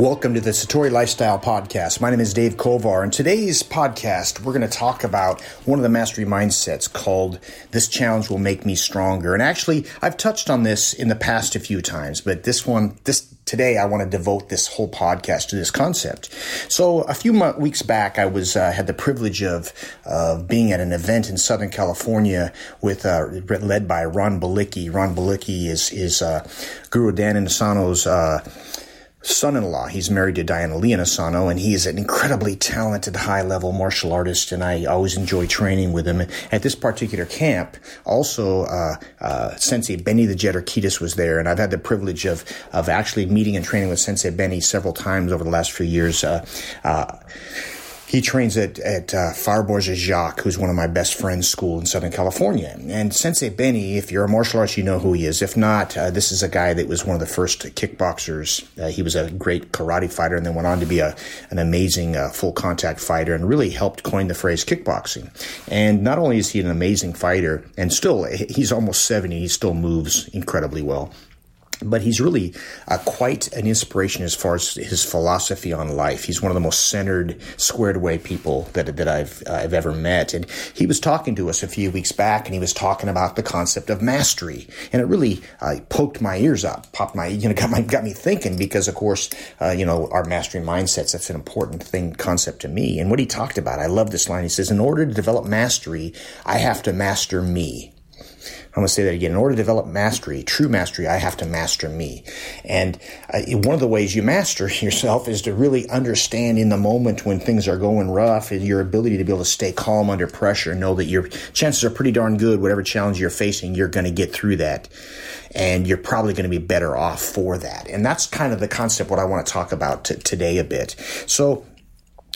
Welcome to the Satori Lifestyle Podcast. My name is Dave Kovar, and today's podcast, we're going to talk about one of the mastery mindsets called This Challenge Will Make Me Stronger. And actually, I've touched on this in the past a few times, but this one, this today, I want to devote this whole podcast to this concept. So, a few mo- weeks back, I was uh, had the privilege of uh, being at an event in Southern California with uh, led by Ron Balicki. Ron Balicki is is uh, Guru Dan Inosanto's uh, son-in-law. He's married to Diana Lee Inosanto, and he is an incredibly talented, high-level martial artist, and I always enjoy training with him. At this particular camp, also, uh, uh, Sensei Benny the Jet Urquidez was there, and I've had the privilege of, of actually meeting and training with Sensei Benny several times over the last few years. Uh, uh he trains at, at uh, Fire Jacques, who's one of my best friends' school in Southern California. And Sensei Benny, if you're a martial artist, you know who he is. If not, uh, this is a guy that was one of the first kickboxers. Uh, he was a great karate fighter and then went on to be a, an amazing uh, full contact fighter and really helped coin the phrase kickboxing. And not only is he an amazing fighter, and still, he's almost 70, he still moves incredibly well but he's really uh, quite an inspiration as far as his philosophy on life. He's one of the most centered, squared away people that that I've uh, I've ever met. And he was talking to us a few weeks back, and he was talking about the concept of mastery, and it really uh, poked my ears up, popped my you know got my got me thinking because of course uh, you know our mastery mindsets that's an important thing concept to me. And what he talked about, I love this line. He says, "In order to develop mastery, I have to master me." I'm going to say that again. In order to develop mastery, true mastery, I have to master me. And uh, one of the ways you master yourself is to really understand in the moment when things are going rough and your ability to be able to stay calm under pressure know that your chances are pretty darn good, whatever challenge you're facing, you're going to get through that. And you're probably going to be better off for that. And that's kind of the concept what I want to talk about t- today a bit. So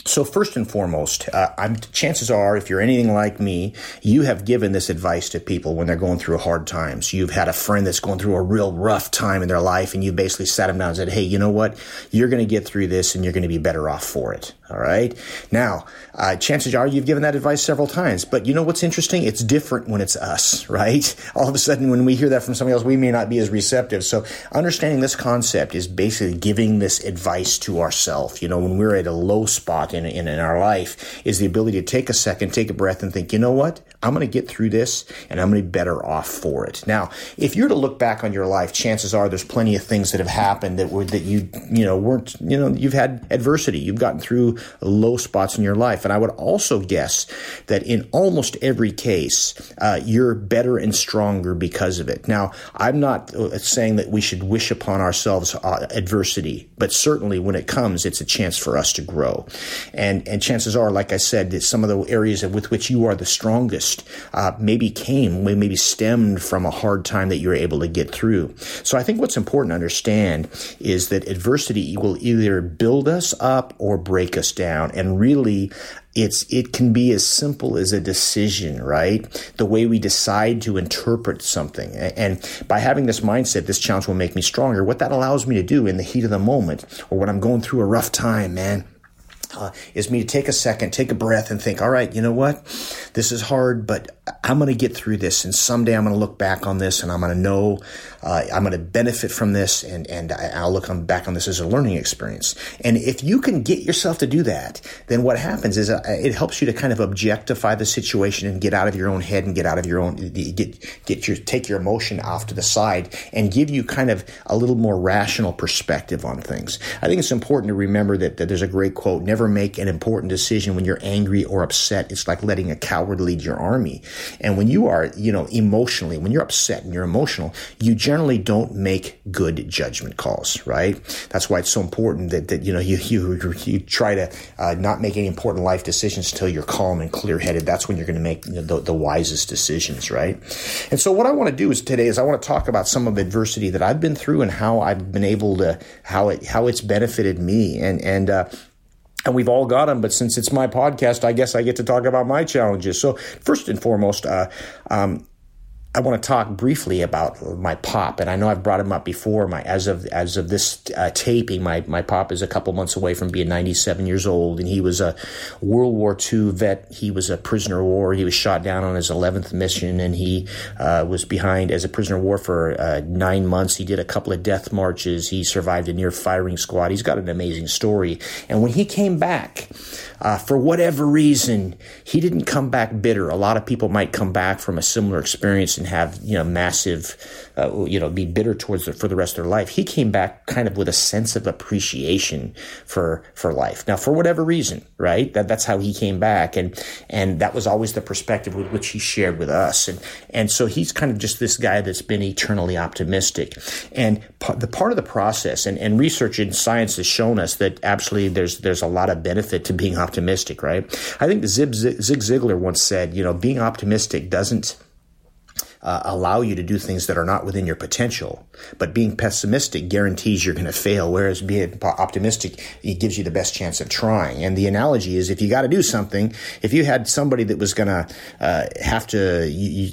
so first and foremost, uh, chances are, if you're anything like me, you have given this advice to people when they're going through hard times. You've had a friend that's going through a real rough time in their life, and you basically sat them down and said, "Hey, you know what? You're going to get through this, and you're going to be better off for it." All right. Now, uh, chances are you've given that advice several times, but you know what's interesting? It's different when it's us, right? All of a sudden, when we hear that from somebody else, we may not be as receptive. So, understanding this concept is basically giving this advice to ourselves. You know, when we're at a low spot in, in, in our life, is the ability to take a second, take a breath, and think, you know what? I'm going to get through this and I'm going to be better off for it. Now, if you're to look back on your life, chances are there's plenty of things that have happened that were, that you, you know, weren't, you know, you've had adversity. You've gotten through low spots in your life. And I would also guess that in almost every case, uh, you're better and stronger because of it. Now, I'm not uh, saying that we should wish upon ourselves uh, adversity, but certainly when it comes, it's a chance for us to grow. And, and chances are, like I said, that some of the areas with which you are the strongest uh, maybe came, maybe stemmed from a hard time that you were able to get through. So I think what's important to understand is that adversity will either build us up or break us down. And really, it's it can be as simple as a decision right the way we decide to interpret something and by having this mindset this challenge will make me stronger what that allows me to do in the heat of the moment or when i'm going through a rough time man uh, is me to take a second, take a breath, and think, all right, you know what? This is hard, but I'm going to get through this. And someday I'm going to look back on this and I'm going to know uh, I'm going to benefit from this. And, and I'll look on, back on this as a learning experience. And if you can get yourself to do that, then what happens is uh, it helps you to kind of objectify the situation and get out of your own head and get out of your own, get, get your, take your emotion off to the side and give you kind of a little more rational perspective on things. I think it's important to remember that, that there's a great quote, never make an important decision when you're angry or upset. It's like letting a coward lead your army. And when you are, you know, emotionally, when you're upset and you're emotional, you generally don't make good judgment calls, right? That's why it's so important that, that you know, you, you, you try to uh, not make any important life decisions until you're calm and clear headed. That's when you're going to make you know, the, the wisest decisions, right? And so what I want to do is today is I want to talk about some of adversity that I've been through and how I've been able to, how it, how it's benefited me. And, and, uh, and we've all got them. But since it's my podcast, I guess I get to talk about my challenges. So first and foremost, uh, um, I want to talk briefly about my pop, and I know I've brought him up before. My as of as of this uh, taping, my my pop is a couple months away from being 97 years old, and he was a World War II vet. He was a prisoner of war. He was shot down on his 11th mission, and he uh, was behind as a prisoner of war for uh, nine months. He did a couple of death marches. He survived a near firing squad. He's got an amazing story, and when he came back, uh, for whatever reason, he didn't come back bitter. A lot of people might come back from a similar experience and have you know massive, uh, you know, be bitter towards it for the rest of their life. He came back kind of with a sense of appreciation for for life. Now, for whatever reason, right? That that's how he came back, and and that was always the perspective with which he shared with us, and and so he's kind of just this guy that's been eternally optimistic, and the part of the process and, and research in science has shown us that absolutely there's there's a lot of benefit to being optimistic, right? I think Zig Ziglar once said, you know, being optimistic doesn't uh, allow you to do things that are not within your potential. But being pessimistic guarantees you're going to fail, whereas being optimistic it gives you the best chance of trying. And the analogy is if you got to do something, if you had somebody that was going to uh, have to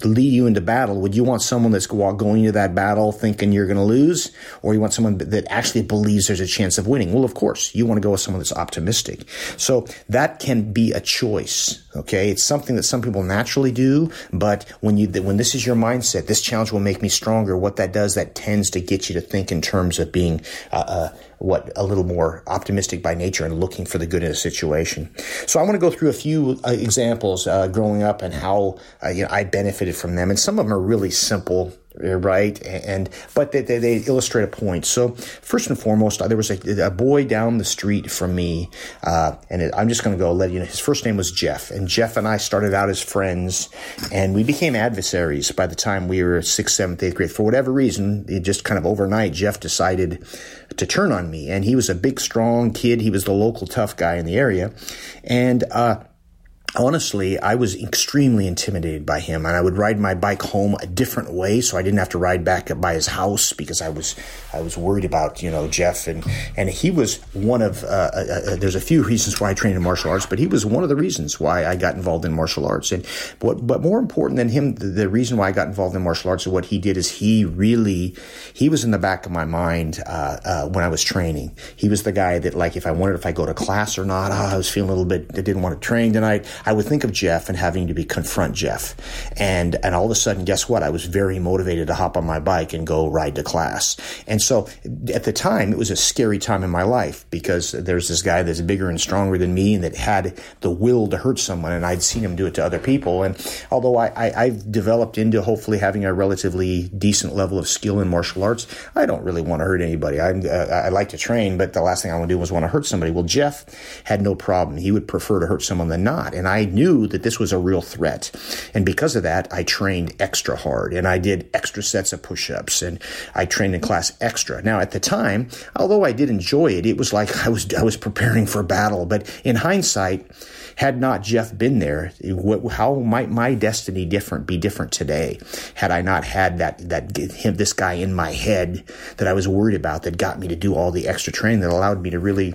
lead you into battle, would you want someone that's going into that battle thinking you're going to lose, or you want someone that actually believes there's a chance of winning? Well, of course, you want to go with someone that's optimistic. So that can be a choice. Okay, it's something that some people naturally do, but when you when this is your mindset, this challenge will make me stronger. What that does, that tends to get you to think in terms of being uh, uh, what a little more optimistic by nature and looking for the good in a situation. So I want to go through a few uh, examples uh, growing up and how uh, you know I benefited from them, and some of them are really simple right? And but they, they, they, illustrate a point. So first and foremost, there was a, a boy down the street from me, uh, and it, I'm just going to go let you know. His first name was Jeff, and Jeff and I started out as friends, and we became adversaries by the time we were sixth, seventh, eighth grade. For whatever reason, it just kind of overnight, Jeff decided to turn on me, and he was a big, strong kid. He was the local tough guy in the area, and. Uh, honestly, I was extremely intimidated by him, and I would ride my bike home a different way, so I didn't have to ride back by his house because I was I was worried about you know Jeff, and and he was one of uh, uh, uh, there's a few reasons why I trained in martial arts, but he was one of the reasons why I got involved in martial arts, and what but more important than him, the, the reason why I got involved in martial arts is what he did is he really he was in the back of my mind uh, uh when I was training. He was the guy that like if I wanted if I go to class or not, oh, I was feeling a little bit I didn't want to train tonight. I would think of Jeff and having to be confront Jeff. And, and all of a sudden, guess what? I was very motivated to hop on my bike and go ride to class. And so at the time, it was a scary time in my life because there's this guy that's bigger and stronger than me and that had the will to hurt someone. And I'd seen him do it to other people. And although I, I, have developed into hopefully having a relatively decent level of skill in martial arts, I don't really want to hurt anybody. I, uh, I like to train, but the last thing I want to do was want to hurt somebody. Well, Jeff had no problem. He would prefer to hurt someone than not. And I knew knew that this was a real threat. And because of that, I trained extra hard and I did extra sets of push ups and I trained in class extra. Now, at the time, although I did enjoy it, it was like I was, I was preparing for battle. But in hindsight, had not Jeff been there, how might my destiny different be different today? Had I not had that that him this guy in my head that I was worried about that got me to do all the extra training that allowed me to really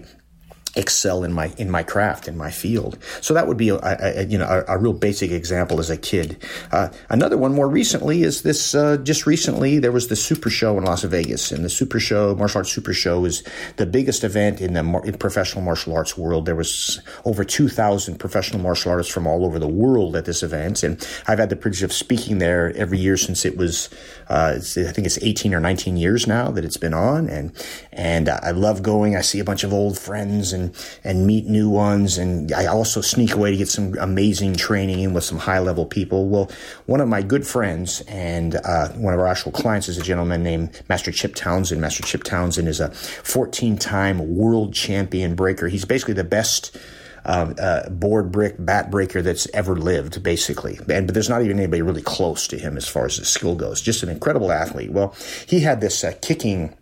excel in my in my craft in my field. So that would be a, a you know a, a, real basic example as a kid. Uh, another one more recently is this. Uh, just recently, there was the Super Show in Las Vegas, and the Super Show, martial arts Super Show, is the biggest event in the in professional martial arts world. There was over two thousand professional martial artists from all over the world at this event, and I've had the privilege of speaking there every year since it was. Uh, I think it's eighteen or nineteen years now that it's been on, and and I love going. I see a bunch of old friends and and meet new ones. And I also sneak away to get some amazing training in with some high level people. Well, one of my good friends and uh, one of our actual clients is a gentleman named Master Chip Townsend. Master Chip Townsend is a 14 time world champion breaker. He's basically the best. Uh, uh, board brick bat breaker that's ever lived, basically. And but there's not even anybody really close to him as far as his skill goes. Just an incredible athlete. Well, he had this uh, kicking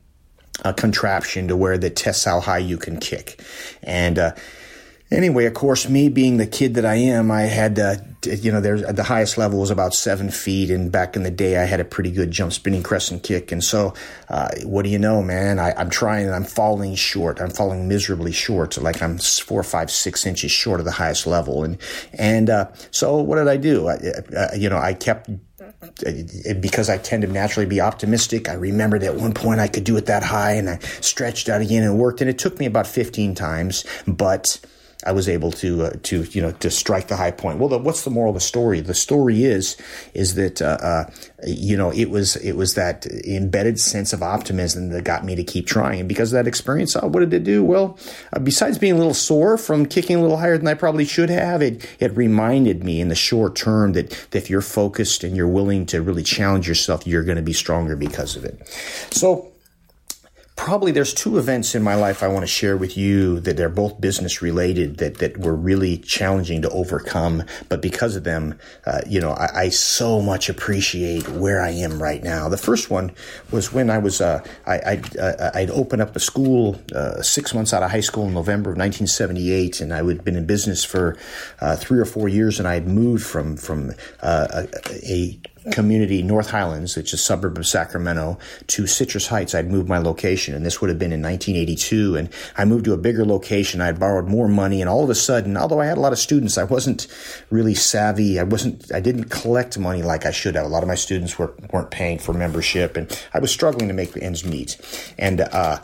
a contraption to where that tests how high you can kick. And uh, anyway, of course, me being the kid that I am, I had uh, you know there's the highest level was about seven feet, and back in the day, I had a pretty good jump spinning crescent kick. And so, uh, what do you know, man? I, am trying, and I'm falling short. I'm falling miserably short, like I'm four, five, six inches short of the highest level. And and uh, so, what did I do? I, uh, you know, I kept because I tend to naturally be optimistic, I remembered at one point I could do it that high and I stretched out again and worked. And it took me about 15 times, but I was able to uh, to you know to strike the high point. Well, the, what's the moral of the story? The story is is that uh, uh, you know it was it was that embedded sense of optimism that got me to keep trying. And because of that experience, uh, what did it do? Well, uh, besides being a little sore from kicking a little higher than I probably should have, it it reminded me in the short term that, that if you're focused and you're willing to really challenge yourself, you're going to be stronger because of it. So probably there's two events in my life I want to share with you that they're both business related that, that were really challenging to overcome. But because of them, uh, you know, I, I, so much appreciate where I am right now. The first one was when I was, uh, I, I'd, uh, I'd opened up a school uh, six months out of high school in November of 1978. And I had been in business for uh, three or four years and I had moved from, from uh, a, a community, North Highlands, which is a suburb of Sacramento, to Citrus Heights. I'd moved my location, and this would have been in 1982. And I moved to a bigger location. I had borrowed more money, and all of a sudden, although I had a lot of students, I wasn't really savvy. I wasn't. I didn't collect money like I should have. A lot of my students were weren't paying for membership, and I was struggling to make ends meet. And uh,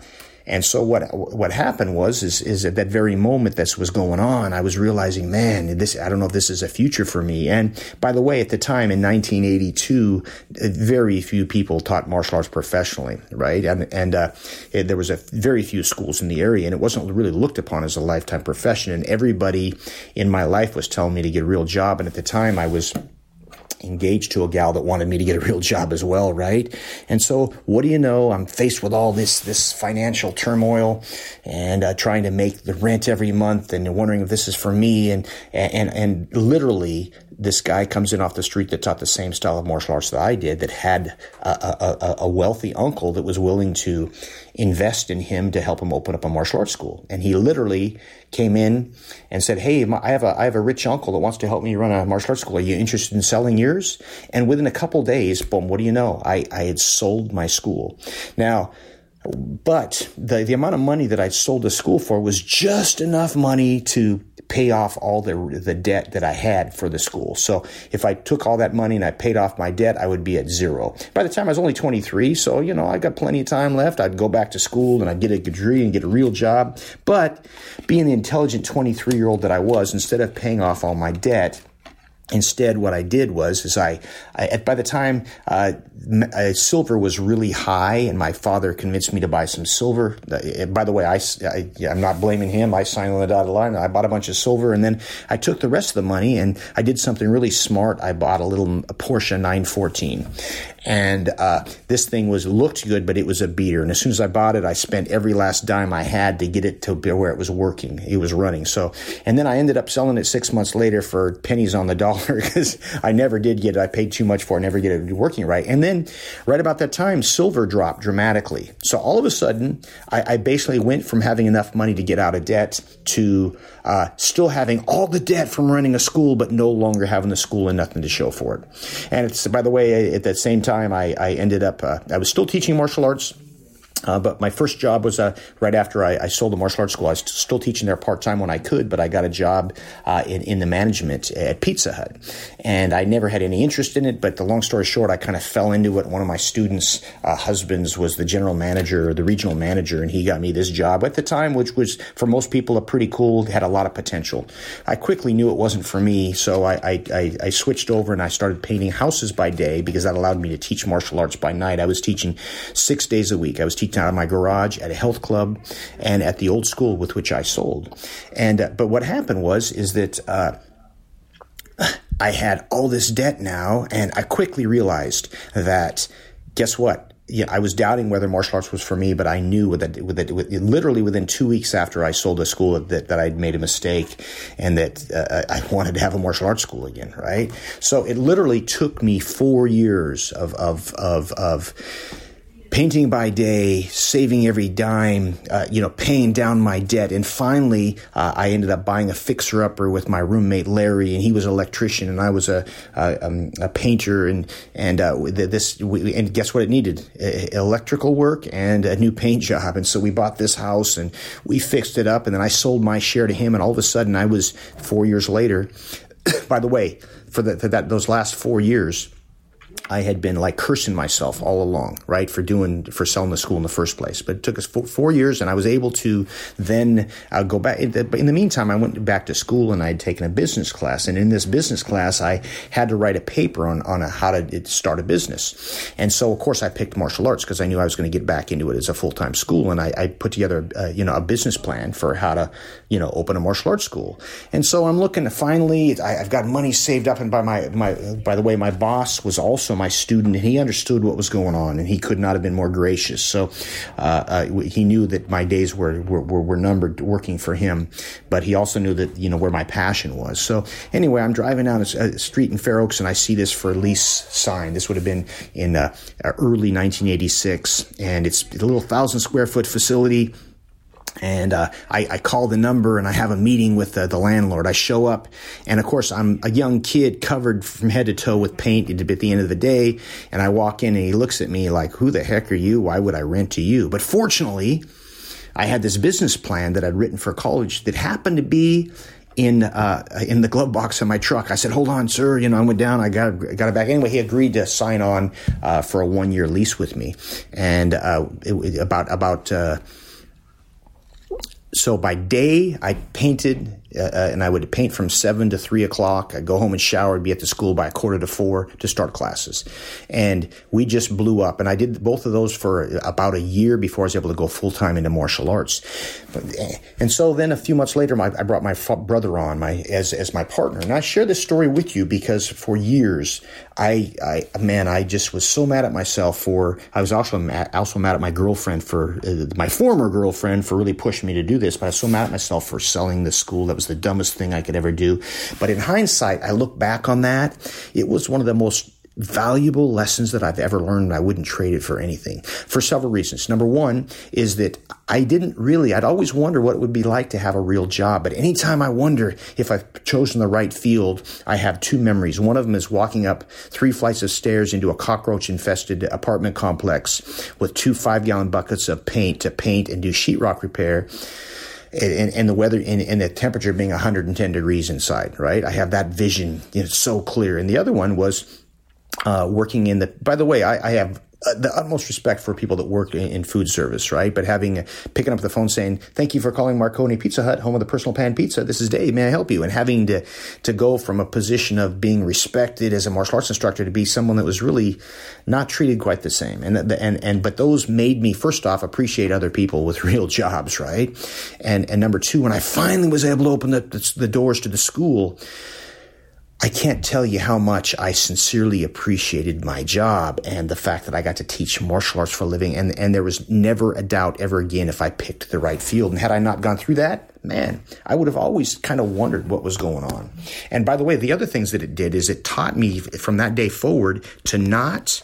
and so what what happened was is is at that very moment this was going on, I was realizing, man, this I don't know if this is a future for me. And by the way, at the time in 1982, very few people taught martial arts professionally, right? And and uh, it, there was a very few schools in the area, and it wasn't really looked upon as a lifetime profession. And everybody in my life was telling me to get a real job. And at the time, I was engaged to a gal that wanted me to get a real job as well, right? And so, what do you know? I'm faced with all this this financial turmoil and uh, trying to make the rent every month and wondering if this is for me. And and and literally, this guy comes in off the street that taught the same style of martial arts that I did, that had a, a, a wealthy uncle that was willing to invest in him to help him open up a martial arts school. And he literally came in and said, Hey, I have a, I have a rich uncle that wants to help me run a martial arts school. Are you interested in selling yours? And within a couple days, boom, what do you know? I, I had sold my school. Now, but the, the amount of money that I sold the school for was just enough money to pay off all the, the debt that I had for the school. So if I took all that money and I paid off my debt, I would be at zero. By the time I was only 23, so, you know, I got plenty of time left. I'd go back to school and I'd get a degree and get a real job. But being the intelligent 23 year old that I was, instead of paying off all my debt, Instead, what I did was, is I, I by the time uh, uh, silver was really high, and my father convinced me to buy some silver. By the way, I, I am not blaming him. I signed on the dotted line. I bought a bunch of silver, and then I took the rest of the money and I did something really smart. I bought a little a Porsche 914, and uh, this thing was looked good, but it was a beater. And as soon as I bought it, I spent every last dime I had to get it to where it was working. It was running. So, and then I ended up selling it six months later for pennies on the because I never did get it. I paid too much for it, never get it working right. And then right about that time, silver dropped dramatically. So all of a sudden, I, I basically went from having enough money to get out of debt to uh, still having all the debt from running a school, but no longer having the school and nothing to show for it. And it's, by the way, at that same time, I, I ended up, uh, I was still teaching martial arts uh, but my first job was uh, right after I, I, sold the martial arts school. I was still teaching there part time when I could, but I got a job uh, in, in, the management at Pizza Hut. And I never had any interest in it, but the long story short, I kind of fell into it. One of my students' uh, husbands was the general manager the regional manager, and he got me this job at the time, which was for most people a pretty cool, had a lot of potential. I quickly knew it wasn't for me, so I, I, I switched over and I started painting houses by day because that allowed me to teach martial arts by night. I was teaching six days a week. I was teaching out of my garage, at a health club, and at the old school with which I sold. And uh, but what happened was is that. Uh, I had all this debt now, and I quickly realized that guess what? Yeah, I was doubting whether martial arts was for me, but I knew that, that, with, literally within two weeks after I sold a school that, that I'd made a mistake and that uh, I wanted to have a martial arts school again, right? So it literally took me four years of, of, of, of painting by day, saving every dime, uh, you know, paying down my debt. And finally, uh, I ended up buying a fixer upper with my roommate Larry, and he was an electrician, and I was a, a, um, a painter. And and uh, this and guess what? It needed electrical work and a new paint job. And so we bought this house and we fixed it up, and then I sold my share to him. And all of a sudden, I was four years later. by the way, for, the, for that those last four years I had been like cursing myself all along, right, for doing for selling the school in the first place. But it took us four, four years, and I was able to then uh, go back. But in the meantime, I went back to school and I had taken a business class, and in this business class, I had to write a paper on on a, how to start a business. And so, of course, I picked martial arts because I knew I was going to get back into it as a full time school, and I, I, put together, uh, you know, a business plan for how to, you know, open a martial arts school. And so I'm looking to finally, I, I've got money saved up, and by my my by the way, my boss was also my student, and he understood what was going on, and he could not have been more gracious. So uh, uh, he knew that my days were, were, were numbered working for him, but he also knew that you know where my passion was. So anyway, I'm driving down a, street in Fair Oaks, and I see this for lease sign. This would have been in uh, early 1986, and it's a little thousand square foot facility and uh, I, I, call the number and I have a meeting with the, the, landlord. I show up, and of course, I'm a young kid covered from head to toe with paint at the end of the day. And I walk in, and he looks at me like, Who the heck are you? Why would I rent to you? But fortunately, I had this business plan that I'd written for college that happened to be in uh, in the glove box of my truck. I said, "Hold on, sir. You know, I went down. I got got it back." Anyway, he agreed to sign on uh, for a one year lease with me, and uh, it, about about uh, so by day, I painted uh, uh, and I would paint from seven to three o'clock. I'd go home and shower. I'd be at the school by a quarter to four to start classes. And we just blew up. And I did both of those for about a year before I was able to go full time into martial arts. But, eh, and so then a few months later, my, I brought my brother on my as as my partner. And I share this story with you because for years, I, I man, I just was so mad at myself for. I was also mad, also mad at my girlfriend for uh, my former girlfriend for really pushing me to do this. But I was so mad at myself for selling the school that was the dumbest thing I could ever do. But in hindsight, I look back on that. It was one of the most valuable lessons that I've ever learned. I wouldn't trade it for anything for several reasons. Number one is that I didn't really, I'd always wonder what it would be like to have a real job. But anytime I wonder if I've chosen the right field, I have two memories. One of them is walking up three flights of stairs into a cockroach infested apartment complex with two five gallon buckets of paint to paint and do sheetrock repair and, and the weather and, and, the temperature being 110 degrees inside, right? I have that vision, you know, so clear. And the other one was uh, working in the. By the way, I, I have uh, the utmost respect for people that work in, in food service, right? But having uh, picking up the phone saying, "Thank you for calling Marconi Pizza Hut, home of the personal pan pizza. This is Dave. May I help you?" And having to to go from a position of being respected as a martial arts instructor to be someone that was really not treated quite the same. And the, and and but those made me first off appreciate other people with real jobs, right? And and number two, when I finally was able to open the, the, the doors to the school I can't tell you how much I sincerely appreciated my job and the fact that I got to teach martial arts for a living. And, and there was never a doubt ever again if I picked the right field. And had I not gone through that, man, I would have always kind of wondered what was going on. And by the way, the other things that it did is it taught me from that day forward to not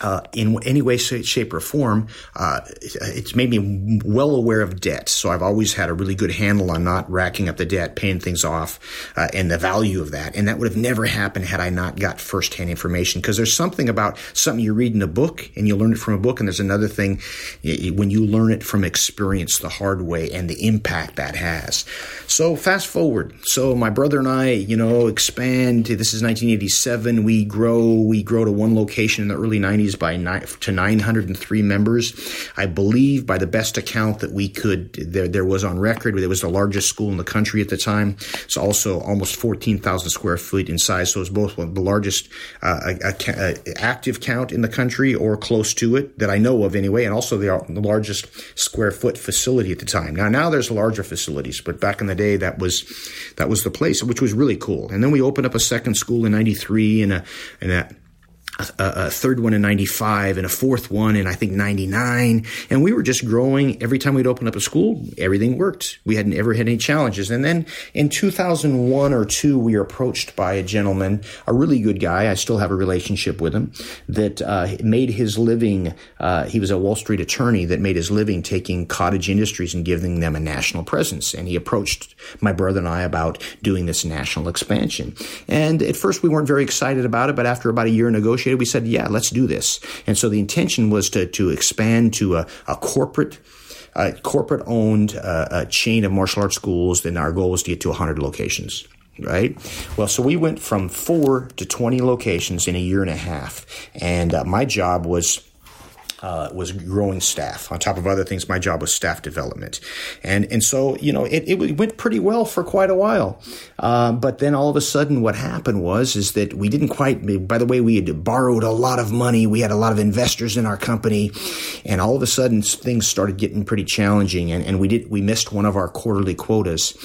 uh, in any way, shape, or form, uh, it's made me well aware of debt. So I've always had a really good handle on not racking up the debt, paying things off, uh, and the value of that. And that would have never happened had I not got firsthand information. Because there's something about something you read in a book and you learn it from a book, and there's another thing when you learn it from experience the hard way and the impact that has. So fast forward. So my brother and I, you know, expand. This is 1987. We grow. We grow to one location in the early 90s by nine, to 903 members. I believe by the best account that we could, there, there was on record, it was the largest school in the country at the time. It's also almost 14,000 square feet in size. So it's both the largest uh, a active count in the country or close to it that I know of anyway, and also the, the largest square foot facility at the time. Now, now there's larger facilities, but back in the day, that was, that was the place, which was really cool. And then we opened up a second school in 93 and a, and a a, a, third one in 95 and a fourth one in I think 99 and we were just growing. Every time we'd open up a school everything worked. We hadn't ever had any challenges. And then in 2001 or 2 we were approached by a gentleman a really good guy. I still have a relationship with him that uh, made his living uh, he was a Wall Street attorney that made his living taking cottage industries and giving them a national presence. And he approached my brother and I about doing this national expansion. And at first we weren't very excited about it but after about a year of negotiating negotiated, we said, yeah, let's do this. And so the intention was to, to expand to a, a corporate, corporate owned uh, chain of martial arts schools. Then our goal was to get to 100 locations. right? Well, so we went from four to 20 locations in a year and a half. And uh, my job was uh, was growing staff. On top of other things, my job was staff development, and and so you know it, it went pretty well for quite a while. Uh, but then all of a sudden, what happened was is that we didn't quite. By the way, we had borrowed a lot of money. We had a lot of investors in our company, and all of a sudden things started getting pretty challenging. And, and we did we missed one of our quarterly quotas,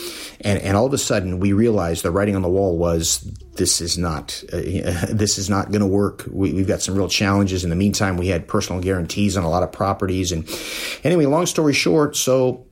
and and all of a sudden we realized the writing on the wall was this is not uh, this is not going to work. We, have got some real challenges. In the meantime, we had personal guarantees on a lot of properties, and anyway, long story short, so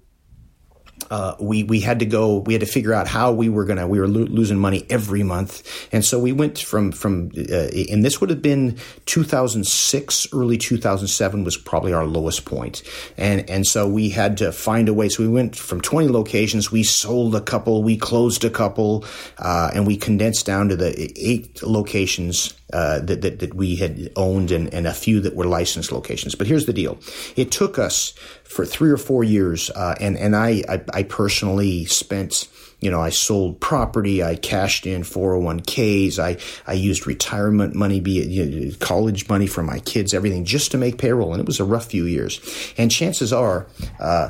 uh, we we had to go. We had to figure out how we were gonna. We were lo- losing money every month, and so we went from from. Uh, and this would have been 2006, early 2007 was probably our lowest point, and and so we had to find a way. So we went from 20 locations. We sold a couple. We closed a couple, uh, and we condensed down to the eight locations uh, that, that, that we had owned and, and a few that were licensed locations. But here's the deal: it took us for three or four years, uh, and and I, I, I personally spent. You know, I sold property. I cashed in 401ks. I, I used retirement money, be it you know, college money for my kids, everything just to make payroll. And it was a rough few years. And chances are, uh,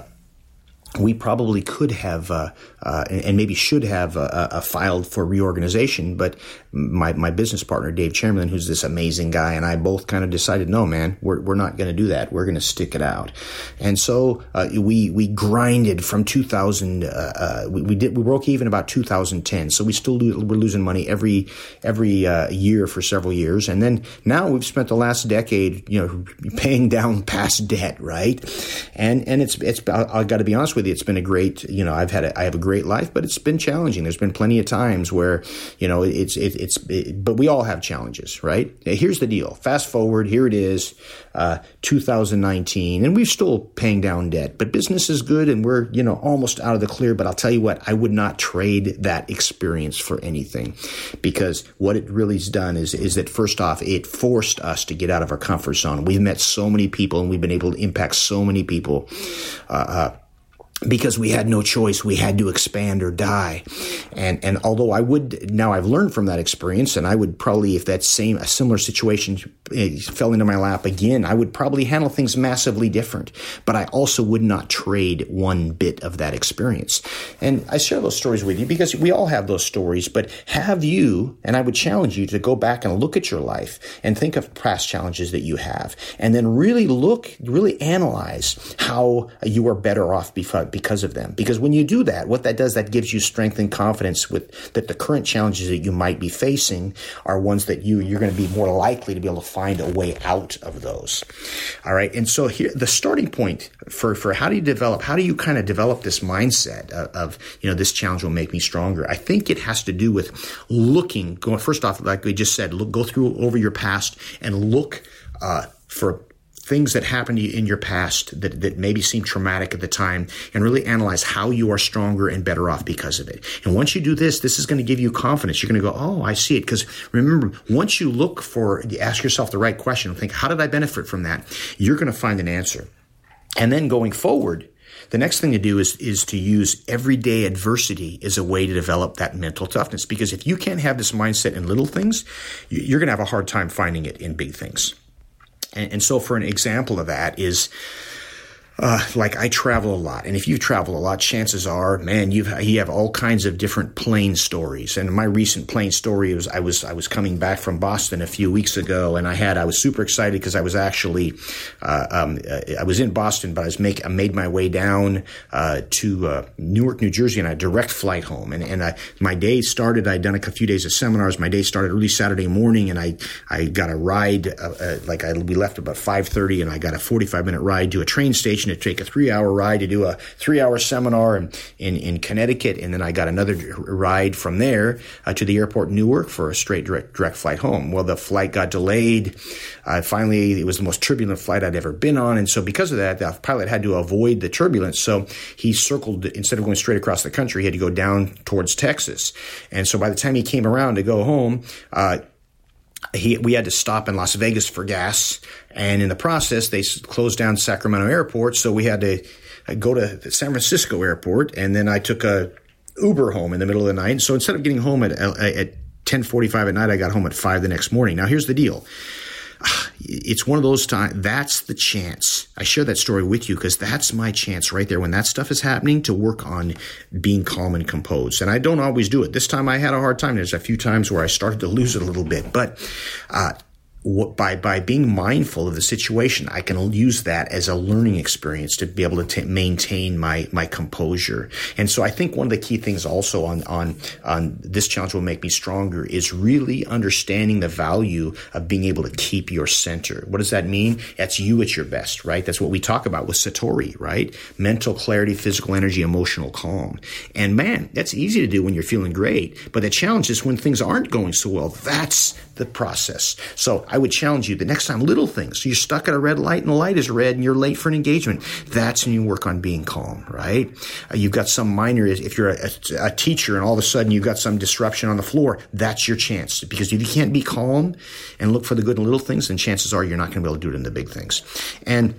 we probably could have uh, uh, and, maybe should have uh, uh filed for reorganization, but my, my business partner Dave Chamberlain, who's this amazing guy, and I both kind of decided, no, man, we're, we're not going to do that. We're going to stick it out, and so uh, we we grinded from 2000. Uh, we, we, did we broke even about 2010, so we still lo- we're losing money every every year for several years, and then now we've spent the last decade, you know, paying down past debt, right? And and it's it's I, I got to be honest with with you. It's been a great, you know, I've had, a, I have a great life, but it's been challenging. There's been plenty of times where, you know, it's, it, it's, it, but we all have challenges, right? Here's the deal. Fast forward, here it is, uh, 2019, and we're still paying down debt, but business is good and we're, you know, almost out of the clear. But I'll tell you what, I would not trade that experience for anything because what it really's done is, is that first off, it forced us to get out of our comfort zone. We've met so many people and we've been able to impact so many people. Uh, uh, because we had no choice. We had to expand or die. And, and although I would, now I've learned from that experience and I would probably, if that same, a similar situation eh, fell into my lap again, I would probably handle things massively different. But I also would not trade one bit of that experience. And I share those stories with you because we all have those stories, but have you, and I would challenge you to go back and look at your life and think of past challenges that you have and then really look, really analyze how you are better off before because of them. Because when you do that, what that does, that gives you strength and confidence with that the current challenges that you might be facing are ones that you, you're going to be more likely to be able to find a way out of those. All right. And so here, the starting point for, for how do you develop, how do you kind of develop this mindset of, of you know, this challenge will make me stronger? I think it has to do with looking, going, first off, like we just said, look, go through over your past and look, uh, for things that happened to you in your past that, that maybe seemed traumatic at the time and really analyze how you are stronger and better off because of it. And once you do this, this is going to give you confidence. You're going to go, Oh, I see it. Because remember, once you look for, ask yourself the right question and think, how did I benefit from that? You're going to find an answer. And then going forward, the next thing to do is, is to use everyday adversity as a way to develop that mental toughness. Because if you can't have this mindset in little things, you're going to have a hard time finding it in big things. And, and so, for an example of that, is uh, like I travel a lot, and if you travel a lot, chances are, man, you've you have all kinds of different plane stories. And my recent plane story was I was I was coming back from Boston a few weeks ago, and I had I was super excited because I was actually uh, um, uh, I was in Boston, but I was make I made my way down uh, to uh, Newark, New Jersey, and a direct flight home. And and I, my day started. I'd done a few days of seminars. My day started early Saturday morning, and I I got a ride uh, like I we left about five thirty, and I got a forty five minute ride to a train station to take a three hour ride to do a three hour seminar in, in, in Connecticut. And then I got another ride from there uh, to the airport in Newark for a straight direct, direct flight home. Well, the flight got delayed. Uh, finally, it was the most turbulent flight I'd ever been on. And so because of that, the pilot had to avoid the turbulence. So he circled, instead of going straight across the country, he had to go down towards Texas. And so by the time he came around to go home, uh, he, we had to stop in Las Vegas for gas, and in the process, they closed down Sacramento Airport, so we had to uh, go to San Francisco Airport, and then I took a Uber home in the middle of the night. So instead of getting home at at 10:45 at night, I got home at five the next morning. Now here's the deal it's one of those times that's the chance. I share that story with you because that's my chance right there when that stuff is happening to work on being calm and composed. And i don't always do it. This time i had a hard time. There's a few times where i started to lose it a little bit. But uh, by by being mindful of the situation, I can use that as a learning experience to be able to t- maintain my my composure. And so, I think one of the key things also on on on this challenge will make me stronger is really understanding the value of being able to keep your center. What does that mean? That's you at your best, right? That's what we talk about with Satori, right? Mental clarity, physical energy, emotional calm. And man, that's easy to do when you're feeling great. But the challenge is when things aren't going so well. That's the process. So I would challenge you the next time, little things. You're stuck at a red light and the light is red and you're late for an engagement. That's when you work on being calm, right? Uh, you've got some minor, if you're a, a, teacher and all of a sudden you've got some disruption on the floor, that's your chance. Because if you can't be calm and look for the good in little things, then chances are you're not going to be able to do it in the big things. And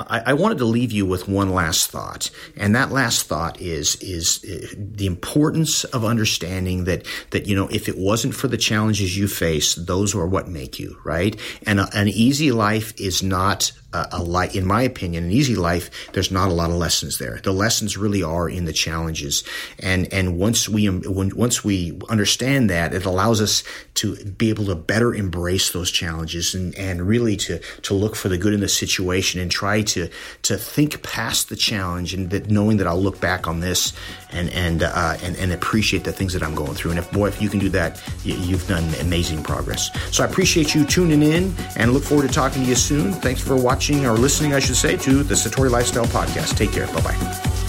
I, I, wanted to leave you with one last thought, and that last thought is is uh, the importance of understanding that that you know if it wasn't for the challenges you face, those are what make you right. And a, an easy life is not a, life, in my opinion, an easy life. There's not a lot of lessons there. The lessons really are in the challenges, and and once we when, once we understand that, it allows us to be able to better embrace those challenges and and really to to look for the good in the situation and try to to think past the challenge and that knowing that I'll look back on this and and uh, and, and appreciate the things that I'm going through. And if boy, if you can do that, you, have done amazing progress. So I appreciate you tuning in and look forward to talking to you soon. Thanks for watching or listening, I should say, to the Satori Lifestyle Podcast. Take care. Bye bye.